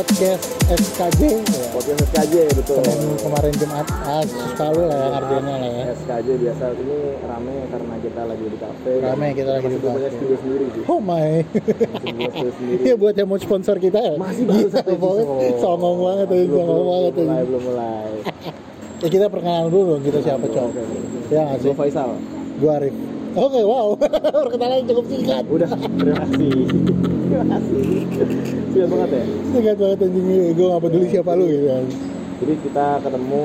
podcast SKJ ya. Podcast SKJ betul. Senin kemarin Jumat, ah, sekali lah ya ngerjainnya lah ya. SKJ biasa ini rame karena kita lagi di kafe. Rame, kita lagi di banyak kafe. studio sendiri sih. Oh my. Masih buat studio sendiri. Iya buat yang mau sponsor kita ya. Masih baru Iya, satu pokoknya episode. Songong banget tuh, Belum- songong banget tuh. mulai, belum mulai. Ya kita perkenalan dulu kita siapa oke. Ya nggak sih? Gue Faisal. Gua Arif. Oke wow, perkenalan cukup singkat. Udah, terima kasih. terima kasih. Singkat banget ya. Singkat banget anjing gue gak peduli siapa lu gitu kan. Jadi kita ketemu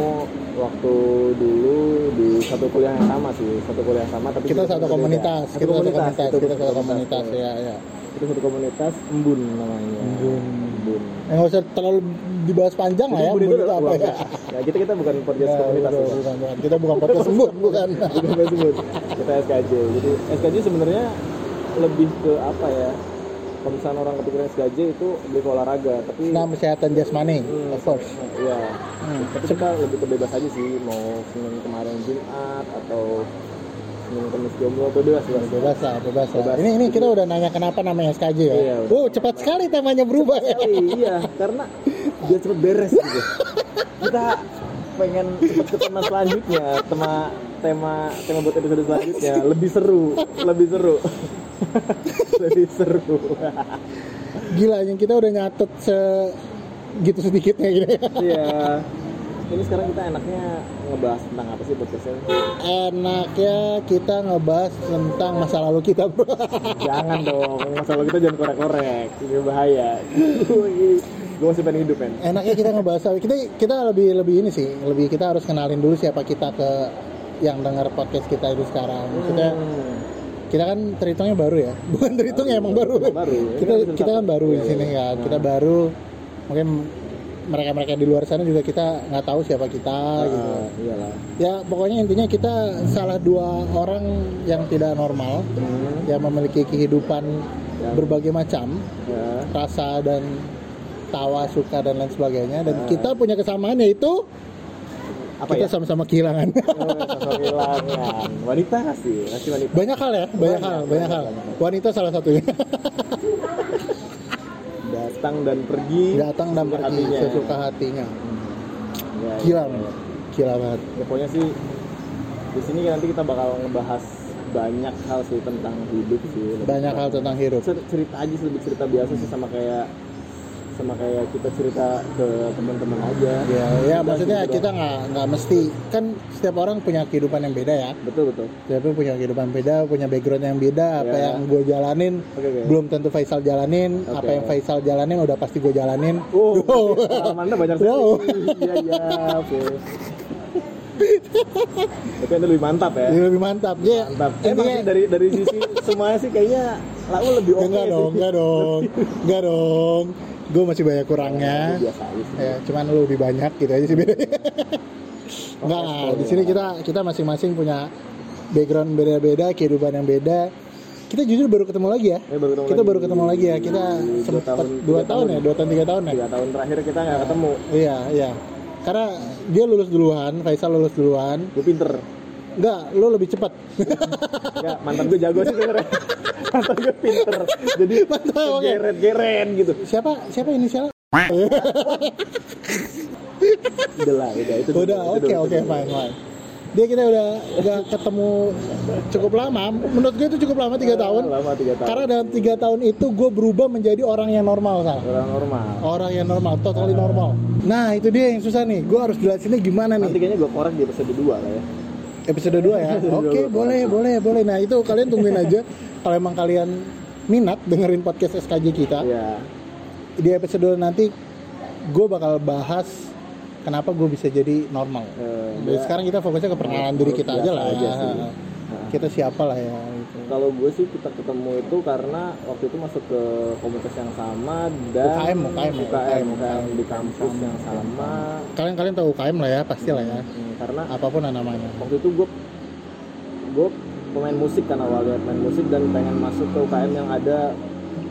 waktu dulu di satu kuliah yang sama sih, satu kuliah yang sama tapi Kita satu komunitas, Satu kita satu komunitas, kita satu komunitas ya ya. Itu satu komunitas Embun namanya. Embun. Embun. Ya nggak usah terlalu dibahas panjang lah ya. Embun itu apa ya? Ya kita kita bukan podcast Ya, komunitas. betul, bukan. bukan, bukan. Kita bukan podcast embun, bukan. Bukan sebut. Kita SKJ. Jadi SKJ sebenarnya lebih ke apa ya? Kalau misalnya orang kepikiran SKJ itu lebih ke olahraga, tapi Nah, kesehatan jasmani, Hmm, of course. Iya. Hmm. Tapi kita lebih ke bebas aja sih, mau Senin kemarin Jumat atau Kamis jomblo atau bebas bebas. Bebas. Ini ini kita udah nanya kenapa namanya SKJ ya. Iya. Oh, cepat sekali temanya berubah ya. Eh, iya, karena biar cepet beres gitu. Kita pengen cepet ke tema selanjutnya, tema tema tema buat episode selanjutnya lebih seru, lebih seru. lebih seru. Gila, yang kita udah nyatet se gitu sedikitnya gitu ya. Iya. Ini sekarang kita enaknya ngebahas tentang apa sih podcastnya? Enaknya kita ngebahas tentang masa lalu kita, bro. Jangan dong, masalah kita jangan korek-korek, ini bahaya. Gue masih pengen hidup kan. Enaknya kita ngebahas kita kita lebih lebih ini sih, lebih kita harus kenalin dulu siapa kita ke yang dengar podcast kita itu sekarang. Kita Hmm. kita kan terhitungnya baru ya, bukan terhitung ya emang baru. Baru. Kita kan kita kan satu. baru Iya, di sini iya. kan, kita baru mungkin mereka-mereka di luar sana juga kita nggak tahu siapa kita gitu. Ah, iyalah. Ya pokoknya intinya kita salah dua orang yang tidak normal, Hmm. yang memiliki kehidupan Ya. berbagai macam, Ya. rasa dan tawa, suka dan lain sebagainya. Dan Ah. kita punya kesamaan yaitu Apa kita ya? sama-sama kehilangan. Oh, sosok kehilangan. Wanita sih, masih wanita. banyak hal ya, banyak, Banyak, hal, banyak banyak, hal. banyak. Wanita salah satunya. Datang dan pergi. Datang dan pergi hatinya. sesuka hatinya. Ya, Gila, ya, ya. Gila banget. Ya, pokoknya sih di sini nanti kita bakal ngebahas banyak hal sih tentang hidup sih. Banyak hal tentang hidup. cer- cerita aja sih lebih cerita biasa sih sama kayak sama kayak kita cerita ke teman-teman aja. Ya, ya maksudnya gitu kita nggak nggak mesti kan setiap orang punya kehidupan yang beda ya. betul betul. Setiap orang punya kehidupan beda, punya background yang beda. Apa Ya. yang gue jalanin Oke oke. belum tentu Faisal jalanin. Oke. Apa yang Faisal jalanin udah pasti gue jalanin. Oh, Wow. banyak sekali. Iya iya, oke. Tapi Anda lebih mantap ya. Ini lebih mantap. Ya, Mantap. Emang sih dari dari sisi semuanya sih kayaknya Lau lebih oke enggak sih. dong, enggak dong, enggak dong. Gue masih banyak kurangnya. Biasa sih. Ya, cuman lu lebih banyak gitu aja sih bedanya. Enggak, Podcast di ya. sini kita kita masing-masing punya background beda-beda, kehidupan yang beda. Kita jujur baru ketemu lagi ya. Ya, baru ketemu kita lagi. baru ketemu lagi ya. Kita sempat tahun, dua tahun ya, tahun. dua tahun tiga tahun ya. Tiga tahun terakhir kita nggak ketemu. Iya, iya. Karena dia lulus duluan, Faisal lulus duluan. Gue pinter. Enggak, lu lebih cepat. Enggak, mantan gue jago sih sebenarnya. mantan gue pinter. Jadi Mantap, oke. geret-geret gitu. Siapa siapa inisialnya? Udah lah, udah itu. udah, oke oke fine fine. Dia kita udah udah ketemu cukup lama. Menurut gue itu cukup lama tiga tahun. Lama tiga tahun. Karena dalam tiga tahun itu gue berubah menjadi orang yang normal salah. orang normal. Orang yang normal, totally normal. Nah itu dia yang susah nih. Gue harus jelasinnya gimana Nanti nih? kayaknya gue korek di episode 2 lah ya. Episode 2 ya. Oke, dua. boleh, boleh, boleh. Nah itu kalian tungguin aja. Kalau emang kalian minat dengerin podcast SKJ kita, Iya. di episode nanti gue bakal bahas kenapa gue bisa jadi normal. Eh, Jadi ya, sekarang kita fokusnya ke perkenalan diri kita aja lah aja sih. Kita siapa lah ya. gitu. Kalau gue sih kita ketemu itu karena waktu itu masuk ke komunitas yang sama dan UKM, UKM, ya, UKM, UKM, di kampus yang sama. Kalian kalian tahu UKM lah ya, pasti lah ya. Hmm, karena Apa pun namanya. waktu itu gue gue pemain musik kan awalnya main musik dan pengen masuk ke UKM yang ada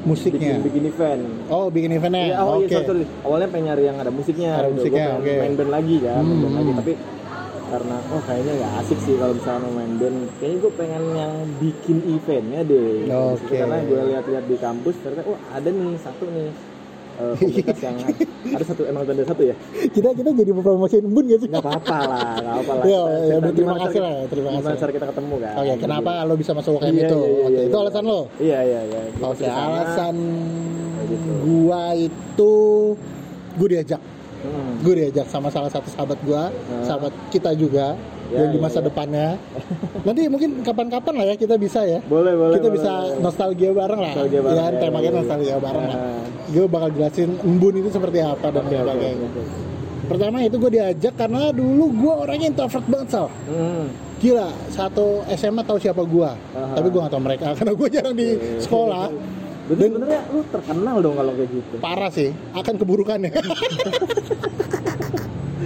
Musiknya. bikin, bikin event. Oh, bikin eventnya. Iya, oh Oke. iya, sorry, sorry. Awalnya pengen nyari yang ada musiknya. Ada gitu. musiknya, oke. main band lagi kan, main band Hmm, lagi. hmm. Tapi karena oh kayaknya nggak asik sih kalau misalnya mau main band. Kayaknya gue pengen yang bikin eventnya deh. Oke. Karena gue lihat-lihat di kampus ternyata oh ada nih satu nih komunitas yang ada satu emang ada satu ya kita kita jadi promosiin bun gak sih nggak apa-apa lah nggak apa-apa lah Iya, iya, kita- berterima gimana kasih lah, terima gimana kasih. cara kita ketemu kan oke kenapa lo bisa masuk UKM Iya, itu iya, iya, Oke, iya, itu iya. alasan lo iya iya iya Gua oke sana. alasan gitu. gua itu gue diajak Hmm. gue diajak sama salah satu sahabat gua sahabat kita juga Ya, yang di ya, masa ya. depannya nanti mungkin kapan-kapan lah ya kita bisa ya boleh boleh kita boleh, bisa boleh. nostalgia bareng lah Nostalgia bareng, ya ya, temanya ya, ya. nostalgia bareng lah Ah. gue bakal jelasin embun itu seperti apa dan oke, sebagainya pertama itu gue diajak karena dulu gue orangnya introvert banget sal Hmm. gila satu SMA tahu siapa gue tapi gue gak tahu mereka karena gue jarang di Oke. sekolah Berarti Dan- sebenarnya lu terkenal dong kalau kayak gitu. parah sih akan keburukannya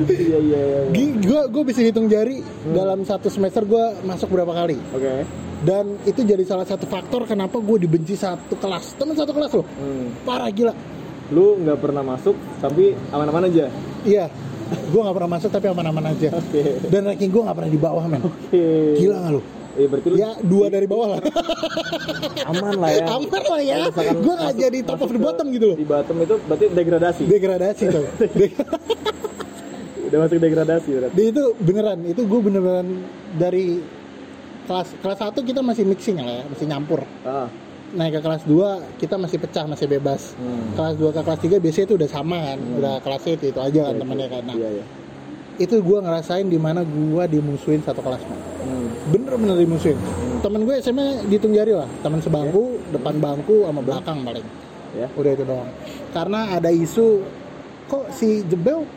iya iya iya. gue gue bisa hitung jari Hmm. dalam satu semester gue masuk berapa kali Oke. dan itu jadi salah satu faktor kenapa gue dibenci satu kelas temen satu kelas loh Hmm. parah gila Lu nggak pernah masuk tapi aman-aman aja. iya gue nggak pernah masuk tapi aman-aman aja Oke. dan ranking gue nggak pernah di bawah men Oke. gila gak lu Iya berarti lu ya dua dari bawah lah aman lah ya. aman lah ya gue nggak jadi top of the ke- bottom gitu loh Di bottom itu berarti degradasi. degradasi tuh Udah masuk degradasi berarti. Dia itu beneran itu gue beneran dari kelas kelas 1 kita masih mixing lah ya masih nyampur Ah. naik ke kelas 2 kita masih pecah masih bebas Hmm. kelas 2 ke kelas 3 biasanya itu udah sama kan udah kelasnya itu, itu aja kan Oke, temennya kan nah, Iya iya. itu gue ngerasain di mana gue dimusuhin satu kelas. Hmm. Bener-bener dimusuhin temen gue SMA dihitung jari lah. Teman sebangku depan bangku sama belakang paling. Ya. udah itu doang. Karena ada isu kok si Jebel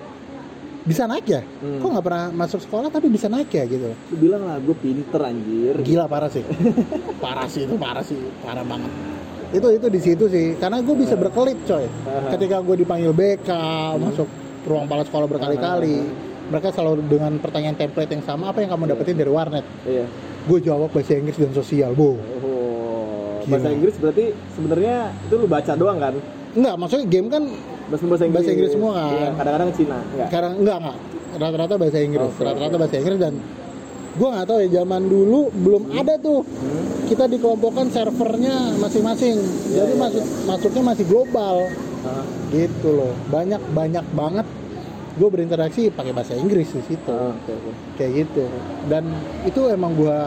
bisa naik ya? Hmm. kok nggak pernah masuk sekolah tapi bisa naik ya gitu? Lu bilang lah gue pinter anjir. gila parah sih. Parah sih itu parah sih. Parah banget. Itu itu di situ sih. Karena gue bisa berkelit coy. Ketika gue dipanggil BK masuk ruang kepala sekolah berkali-kali mereka selalu dengan pertanyaan template yang sama apa yang kamu dapetin dari warnet Iya. gue jawab bahasa Inggris dan sosial bu Oh. Bahasa Inggris berarti sebenarnya itu lu baca doang kan? enggak maksudnya game kan Bahasa bahasa Inggris. Bahasa Inggris semua kan? Iya, kadang-kadang Cina, enggak. sekarang enggak enggak rata-rata bahasa Inggris Oke, rata-rata bahasa Inggris dan gue nggak tahu ya zaman dulu belum ada tuh Hmm. kita dikelompokkan servernya masing-masing jadi iya, masuk masuknya masih global Ah. gitu loh banyak banyak banget gue berinteraksi pakai bahasa Inggris di situ Ah, oke oke. kayak gitu dan itu emang gue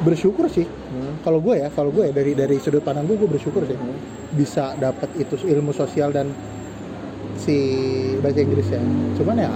bersyukur sih Hmm. kalau gue ya kalau gue ya dari dari sudut pandang gue gue bersyukur sih Hmm. bisa dapat itu ilmu sosial dan si bahasa Inggris ya cuman ya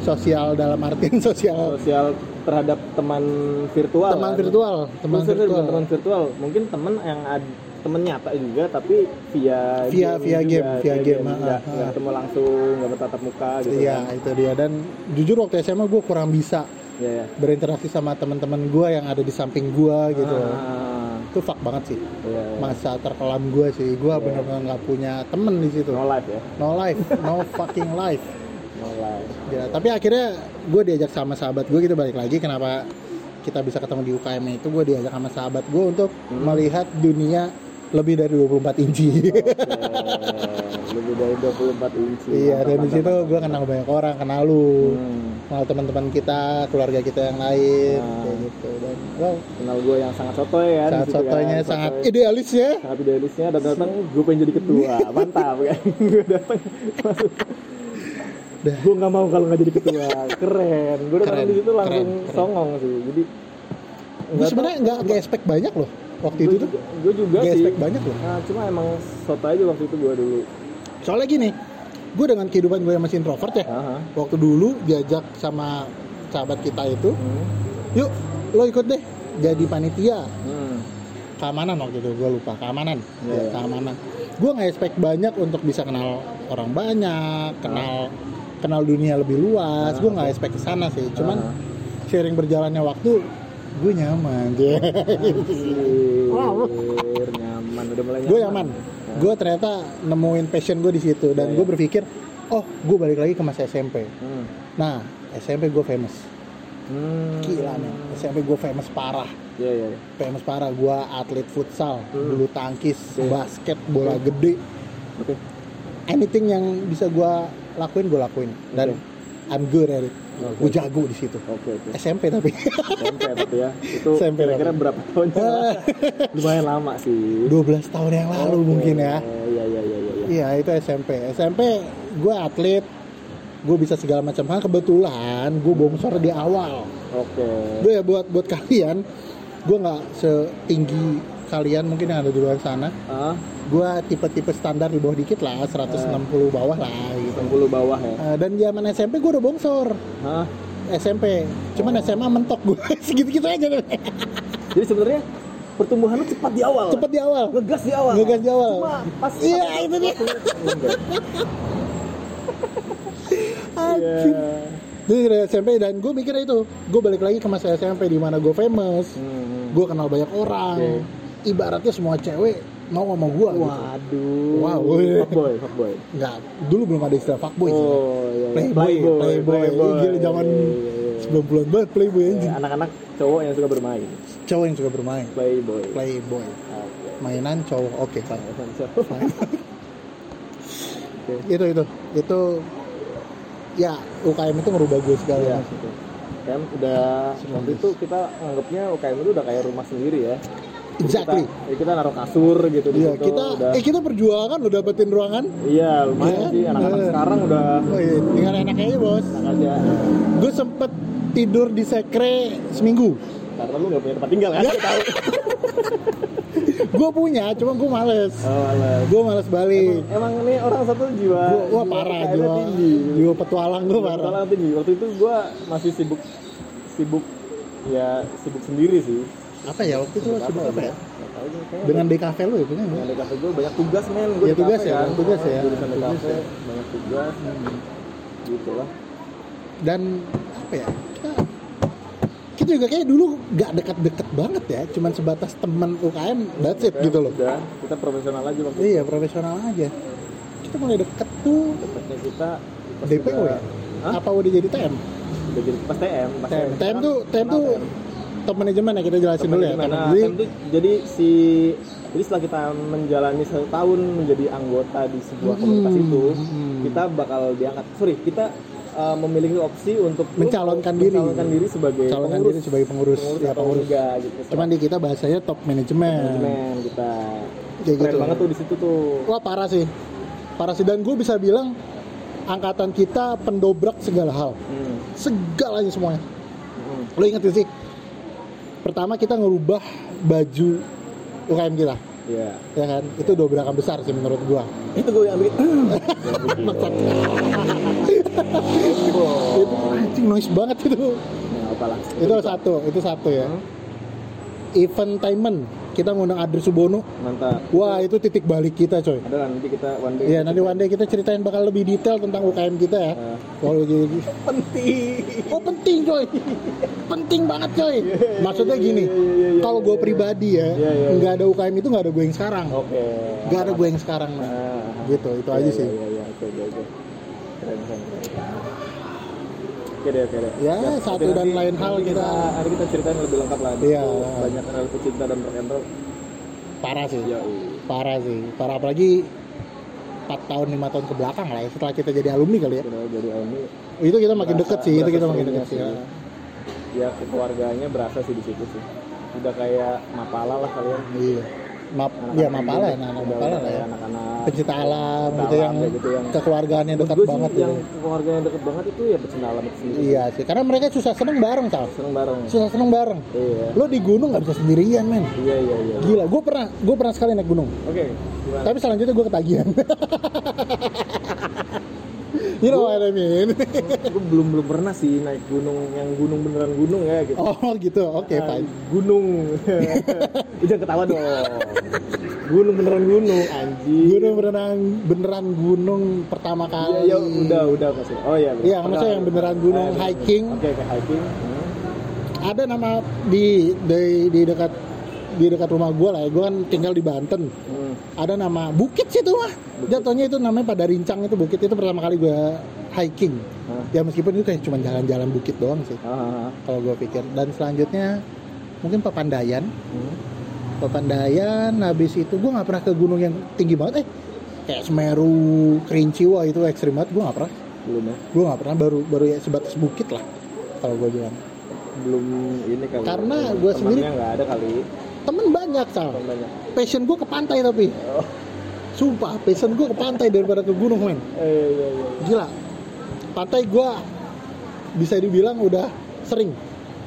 sosial dalam artian sosial Sosial terhadap teman virtual. teman kan? virtual teman Bukan virtual teman virtual. Mungkin teman yang ad, temen nyata juga tapi via Via- via juga, game, via game, ah, nggak ah. nggak ketemu langsung nggak bertatap muka gitu iya kan. itu dia. Dan jujur waktu SMA gue kurang bisa Iya ya. berinteraksi sama teman-teman gue yang ada di samping gue gitu. Ah, itu fuck banget sih. Iya, iya. masa terkelam gue sih. Gue Iya. bener-bener nggak punya temen di situ. No life ya? No life. No fucking life. No life. Ya tapi akhirnya gue diajak sama sahabat gue gitu balik lagi. Kenapa kita bisa ketemu di UKM itu? Gue diajak sama sahabat gue untuk Hmm. melihat dunia lebih dari 24 inci. Oke, lebih dari 24 inci. Iya Mantap, situ mantap, gue kenal banyak orang kenal lu Hmm, kenal teman-teman kita keluarga kita yang lain Ah. kayak gitu. Dan wow. Kenal gue yang sangat sotoy kan saat di situ kan, sotonya sangat sotoy. idealis ya sangat idealisnya dan datang gue pengen jadi ketua. Mantap kan? Gue datang masuk. Gue nggak mau kalau nggak jadi ketua. Keren. Gue datang di situ langsung keren, keren. songong sih. Jadi gue sebenarnya nggak nggak expect banyak loh waktu itu tuh gue juga sih banyak loh nah, cuma emang soto aja waktu itu gue dulu soalnya gini gue dengan kehidupan gue yang masih introvert ya Aha. waktu dulu diajak sama sahabat kita itu Hmm. yuk lo ikut deh jadi panitia Hmm. keamanan waktu itu gue lupa keamanan Iya, ya, iya. keamanan gue nggak expect banyak untuk bisa kenal orang banyak kenal kenal dunia lebih luas Ah, gue nggak expect ke sana sih cuman Ah. sharing berjalannya waktu gue nyaman Anjir, nyaman udah mulai nyaman. gue nyaman. Gue ternyata nemuin passion gue di situ dan Iya, gue iya. berpikir oh gue balik lagi ke masa SMP Hmm. nah SMP gue famous. Hmm. gila nih SMP gue famous parah. Iya famous parah gue atlet futsal Hmm. bulu tangkis basket bola gede. Anything yang bisa gue lakuin gue lakuin. Dan. I'm good at it Oke. gue jago di situ Oke oke. SMP tapi SMP tapi ya. Itu SMP kira-kira berapa tahun? Lumayan lama sih. 12 tahun yang lalu Oke. mungkin ya Iya iya iya iya. iya. Iya itu SMP. SMP gue atlet, gue bisa segala macam hal. Kebetulan gue bongsor di awal. Oke. Gue ya buat buat kalian, gue nggak setinggi kalian mungkin yang ada di luar sana. Ah, Gue tipe-tipe standar di bawah dikit lah, 160 bawah lah gitu. 60 bawah ya. Eh, dan zaman SMP gue udah bongsor. SMP, cuman SMA mentok gue segitu-gitu aja. Jadi sebenarnya pertumbuhan lu cepat di awal. Cepet di awal. Ngegas di awal. Ngegas di awal. Cuma pas Iya, itu dia. Iya. Jadi dari SMP dan gue mikirnya itu, gue balik lagi ke masa SMP di mana gue famous, Hmm. gue kenal banyak orang, Oke. Ibaratnya semua cewek mau sama gue gitu. Waduh. Wow. Fuckboy, fuckboy. Nggak, dulu belum ada istilah fuckboy. Oh, iya, iya. Playboy, playboy, Gila, zaman Iya, iya, iya. 90-an banget playboy Iya, anjing. Anak-anak cowok yang suka bermain. Cowok yang suka bermain, Playboy. playboy. Oke. Mainan cowok, oke fine. Oke. itu itu itu ya UKM itu ngerubah gue sekali Iya. Kan udah waktu itu kita anggapnya UKM itu udah kayak rumah sendiri ya. Exactly. Kita, ya kita naruh kasur gitu di Iya, situ, kita udah. eh kita perjuangan lo dapetin ruangan. Iya, lumayan Iya. sih anak-anak Iya. sekarang udah Oh iya, tinggal enak aja bos. enak aja. Gue sempet tidur di sekre seminggu. Karena lu nggak punya tempat tinggal kan? Lu tahu. Gue punya, cuma gue males. Oh, alas. Gue males balik. Emang ini orang satu jiwa Gua, wah parah jiwa, tinggi. jiwa petualang gue parah. petualang tinggi. Waktu itu gua masih sibuk sibuk ya sibuk sendiri sih. Apa ya waktu itu sibuk apa ya? Kayaknya Dengan DKV lo ya punya Dengan? DKV gue banyak tugas men gue Iya, tugas ya, tugas ya. jurusan Tugas DKV ya. banyak tugas gitu lah Dan apa ya? Kita kita juga kayak dulu gak dekat-dekat banget ya, cuman sebatas teman UKM, that's it gitu loh. udah kita profesional aja waktu itu Iya profesional aja. Kita mulai deket tuh dekatnya kita DPO ya? Hah? Apa udah jadi TM? udah jadi pas TM pas TM, TM Sekarang tuh TM tuh top manajemen ya kita jelasin dulu ya. Top- Jadi tuh jadi si jadi setelah kita menjalani satu tahun menjadi anggota di sebuah Hmm, komunitas itu hmm. kita bakal diangkat sorry kita uh, memiliki opsi untuk Mencalonkan diri. mencalonkan diri sebagai calonkan pengurus diri sebagai pengurus, ya atau pengurus. enggak gitu Cuman di kita bahasanya top manajemen. manajemen kita Kayak keren gitu. banget tuh di situ tuh Wah parah sih, parah sih. Dan gue bisa bilang angkatan kita pendobrak segala hal, hmm. segalanya semuanya. Hmm. Lo inget gak sih? Pertama kita ngerubah baju UKM kita, Iya. ya kan? Itu dobrakan besar sih menurut gua. itu gue yang bikin itu anjing noise banget itu. Ya, apalah. Itu satu, itu satu ya. Hmm. Eventainment, kita ngundang Adri Subono. mantap Wah itu titik balik kita coy. ada lah nanti kita one day Iya nanti one day kita ceritain bakal lebih detail tentang UKM kita ya. Kalau jadi penting Oh penting coy, penting banget coy. Maksudnya gini, iya, iya, iya, kalau gue pribadi ya, nggak ada UKM itu nggak ada gue yang sekarang, oke nggak ada gue yang sekarang. Nah. Ah, Gitu, itu aja sih. iya iya oke oke oke keren keren keren oke deh oke deh Ya, Siap. satu Nanti- dan lain hal nanti kita- nanti kita ceritain lebih lengkap lah Iya. Banyak relasi cinta dan rock and roll Parah sih, ya parah sih, parah apalagi 4 tahun 5 tahun ke belakang lah ya setelah kita jadi alumni kali ya. udah jadi ini Itu kita makin deket sih, itu berasa kita makin deket sih. ya. ya keluarganya berasa sih di situ sih udah kayak mapala lah kalian Iya. Map, ya mapala ya, anak mapala lah ya. anak-anak alam Pencinta gitu alam yang kayak gitu yang kekeluargaannya dekat banget yang gitu. keluarga yang deket banget itu ya pecinta alam itu sendiri Iya sih, karena mereka susah seneng bareng, Sal. seneng bareng Susah seneng bareng. iya Lo di gunung nggak bisa sendirian, men. iya iya iya Gila, gue pernah, gue pernah sekali naik gunung. oke gimana Tapi selanjutnya gue ketagihan. you know what I mean? gue belum belum pernah sih naik gunung yang gunung beneran gunung ya gitu oh gitu, oke Ah, fine. gunung jangan ketawa dong gunung beneran gunung anjing Gunung beneran beneran gunung pertama kali. Iya, iya, udah, udah maksudnya. Oh iya. Iya, maksudnya yang beneran gunung iya, hiking. Oke, kayak hiking. Hmm. Ada nama di di, di dekat di dekat rumah gue lah ya. Gue kan tinggal di Banten. Hmm. Ada nama bukit sih itu mah. Jatuhnya itu namanya pada rincang itu bukit itu pertama kali gue hiking. Hah? Ya meskipun itu kayak cuma jalan-jalan bukit doang sih. Ah. kalau gue pikir dan selanjutnya mungkin Papandayan Hmm. Papandayan habis itu gue nggak pernah ke gunung yang tinggi banget eh kayak Semeru Kerinci wah itu ekstrim banget gue nggak pernah Belum ya. gue nggak pernah baru baru ya sebatas bukit lah kalau gue bilang Belum ini kali. Karena gua sendiri- nggak ada kali. Temen banyak sal Temen banyak. passion gue ke pantai tapi Oh, sumpah passion gue ke pantai daripada ke gunung men Eh, iya, iya. gila pantai gue bisa dibilang udah sering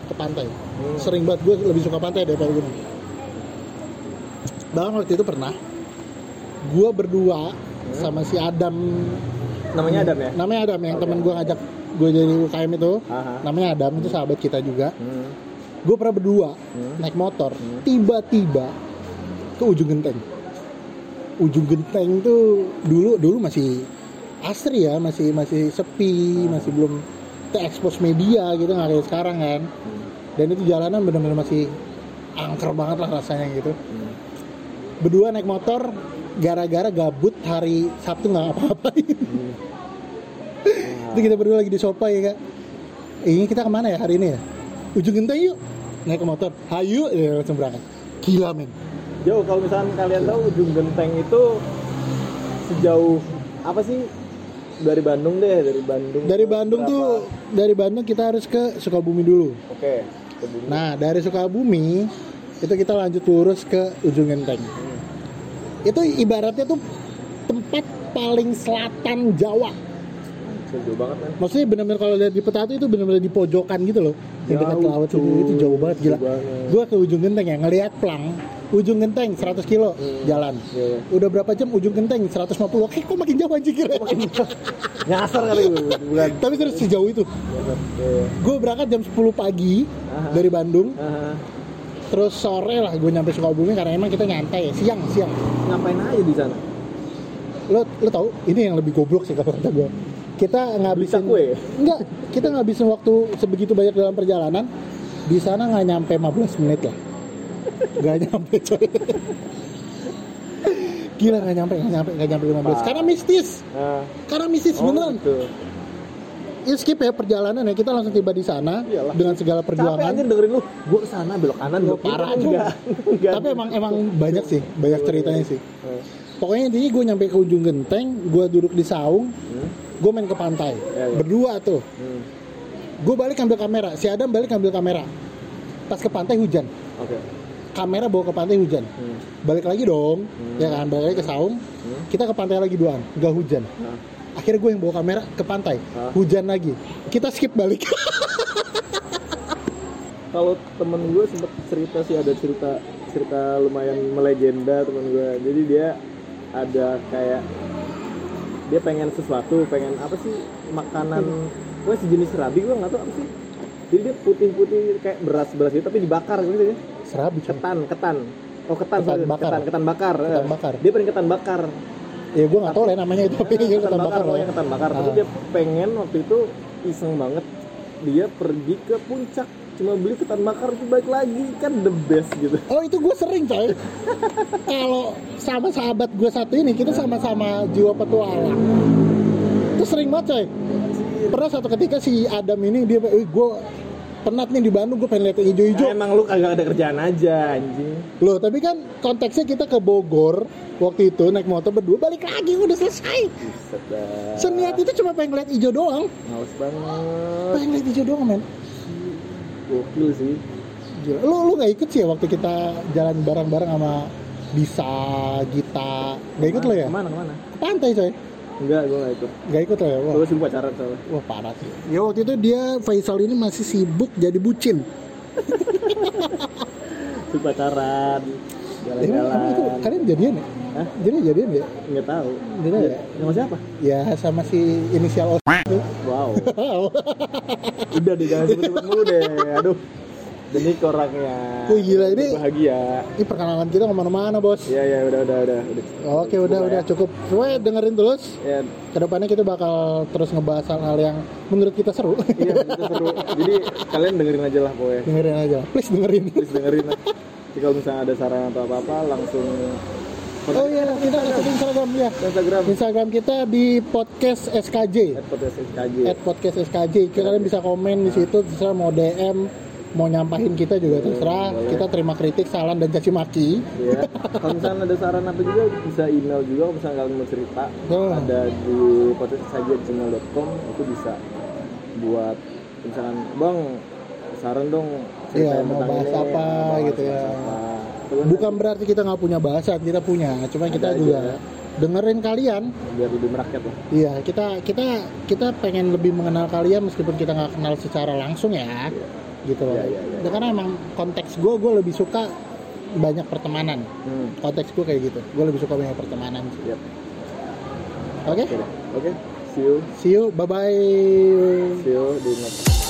ke pantai Hmm. sering banget gue lebih suka pantai daripada gunung bahkan waktu itu pernah gue berdua sama si Adam Namanya Adam ya? namanya Adam yang Oke. temen gue ngajak gue jadi UKM itu Aha. namanya Adam itu sahabat kita juga Hmm. Gue pernah berdua Hmm. naik motor Hmm. tiba-tiba ke ujung genteng ujung genteng tuh dulu dulu masih asri ya masih masih sepi masih belum terekspos media gitu nggak kayak sekarang kan Hmm. dan itu jalanan bener-bener masih angker banget lah rasanya gitu Hmm. berdua naik motor gara-gara gabut hari Sabtu nggak apa-apain Hmm. itu kita berdua lagi di sofa ya kak ini kita ke mana ya hari ini ya ujung genteng yuk. Naik ke motor. Hayu. Ya langsung berangkat. Gila men. Jauh kalau misalkan kalian tahu ujung genteng itu sejauh apa sih? Dari Bandung deh dari Bandung dari Bandung berapa? tuh dari Bandung kita harus ke Sukabumi dulu. Oke ke Bumi. nah dari Sukabumi itu kita lanjut lurus ke ujung genteng. Hmm. itu ibaratnya tuh tempat paling selatan Jawa jauh banget kan maksudnya benar-benar kalau lihat di peta itu itu benar-benar di pojokan gitu loh. Yang dekat Jauh, laut itu, itu jauh banget gila. Gua ke ujung genteng ya ngelihat plang ujung genteng 100 kilo Hmm. jalan. Iya, iya. udah berapa jam ujung genteng 150 oke kok makin jauh anjing kira nyasar kali tapi terus sejauh itu. Nyasar. Iya. gue berangkat jam 10 pagi Aha. dari Bandung. Aha. terus sore lah gue nyampe Sukabumi karena emang kita nyantai. Ya siang siang. Ngapain aja di sana? Lo lo tau? Ini yang lebih goblok sih kalau kata gue kita ngabisin kue? enggak kita ngabisin waktu sebegitu banyak dalam perjalanan di sana nggak nyampe 15 menit lah. Nggak nyampe coy. Gila nggak nyampe nggak nyampe nggak nyampe 15 karena mistis. Nah, karena mistis oh, beneran. gitu. ya skip ya perjalanan ya. Kita langsung tiba di sana Iyalah. dengan segala capek perjuangan. anjir dengerin lu. Gua ke sana belok kanan belok kiri. Parah, enggak tapi emang emang banyak sih banyak ceritanya sih. Eh, pokoknya intinya gue nyampe ke ujung genteng gue duduk di saung gue main ke pantai. Ya, ya. berdua tuh. Hmm. gue balik ambil kamera. Si Adam balik ambil kamera. Pas ke pantai hujan. Oke. Kamera bawa ke pantai hujan. Hmm, balik lagi dong. Hmm. ya kan balik lagi ke saung. Hmm. kita ke pantai lagi doang nggak hujan. Nah, akhirnya gue yang bawa kamera ke pantai. Hah? hujan lagi. Kita skip balik. Kalau temen gue sempet cerita sih ada cerita cerita lumayan melegenda temen gue jadi dia ada kayak dia pengen sesuatu pengen apa sih makanan gue sejenis serabi gue nggak tahu apa sih jadi dia putih-putih kayak beras beras gitu tapi dibakar gitu ya serabi ketan ketan oh ketan Ketan sorry. bakar. ketan ketan bakar Ketan eh. bakar. dia pengen ketan bakar ya gue nggak tahu lah namanya itu tapi dia ketan bakar pokoknya lah ketan bakar tapi Ah. dia pengen waktu itu iseng banget dia pergi ke puncak cuma beli ketan bakar itu balik lagi kan the best gitu. Oh itu gue sering coy. Kalau sama sahabat gue satu ini Kita sama-sama jiwa petualang Itu sering banget coy. Pernah satu ketika si Adam ini Dia eh, gue penat nih di Bandung Gue pengen lihat yang hijau-hijau. Nah, emang lu kagak ada kerjaan aja anjing. Loh tapi kan konteksnya kita ke Bogor Waktu itu naik motor berdua Balik lagi udah selesai. Seniat itu cuma pengen lihat hijau doang. Males banget. Pengen lihat hijau doang men gokil sih Gila. Lu, lu gak ikut sih ya waktu kita jalan bareng-bareng sama Bisa, Gita Gak ikut lo ya? ke mana ke mana Ke pantai coy enggak gue gak ikut Gak ikut lo ya? Wah. gue sibuk pacaran Wah parah sih. Ya waktu itu dia Faisal ini masih sibuk jadi bucin. sibuk pacaran jalan-jalan kalian jadian ya? Hah? Jadi jadian ya? nggak tahu Nggak tahu ya? sama siapa Ya sama si inisial O wow udah deh jangan sebut-sebut mulu deh aduh demi orangnya Wih, gila, ini- bahagia ini perkenalan kita ke mana-mana bos. Iya ya udah udah udah udah Oke udah Cukup udah lah cukup. Pokoknya dengerin terus. ya, ya Ke depannya kita bakal terus ngebahas hal-hal yang menurut kita seru. iya itu seru jadi kalian dengerin aja lah pokoknya dengerin aja. Please dengerin. please dengerin jadi kalau misalnya ada saran atau apa apa langsung Oh iya kita ada Instagram ya. Instagram Instagram kita di podcast SKJ. at podcast SKJ at podcast SKJ kalian bisa komen di situ terserah mau DM mau nyampahin kita juga terserah boleh. kita terima kritik saran dan caci maki ya kalau misalnya ada saran apa juga bisa email juga kalau misalnya kalian mau cerita Oh. ada di podcast SKJ gmail.com itu bisa buat misalkan bang saran dong Iya, mau bahas ini, apa mau bahas gitu ya. apa. Itu kan bukan berarti kita nggak punya bahasan kita punya cuma kita Ada juga aja. dengerin kalian biar lebih merakyat lah Iya, kita kita kita pengen lebih mengenal kalian meskipun kita nggak kenal secara langsung ya, Iya. gitu loh. Iya, iya, iya. Ya, Karena emang konteks gue, gue lebih suka banyak pertemanan. hmm. Konteks gue kayak gitu, gue lebih suka banyak pertemanan. Yap. Oke, oke deh. oke see you see you, bye bye, see you di next bye.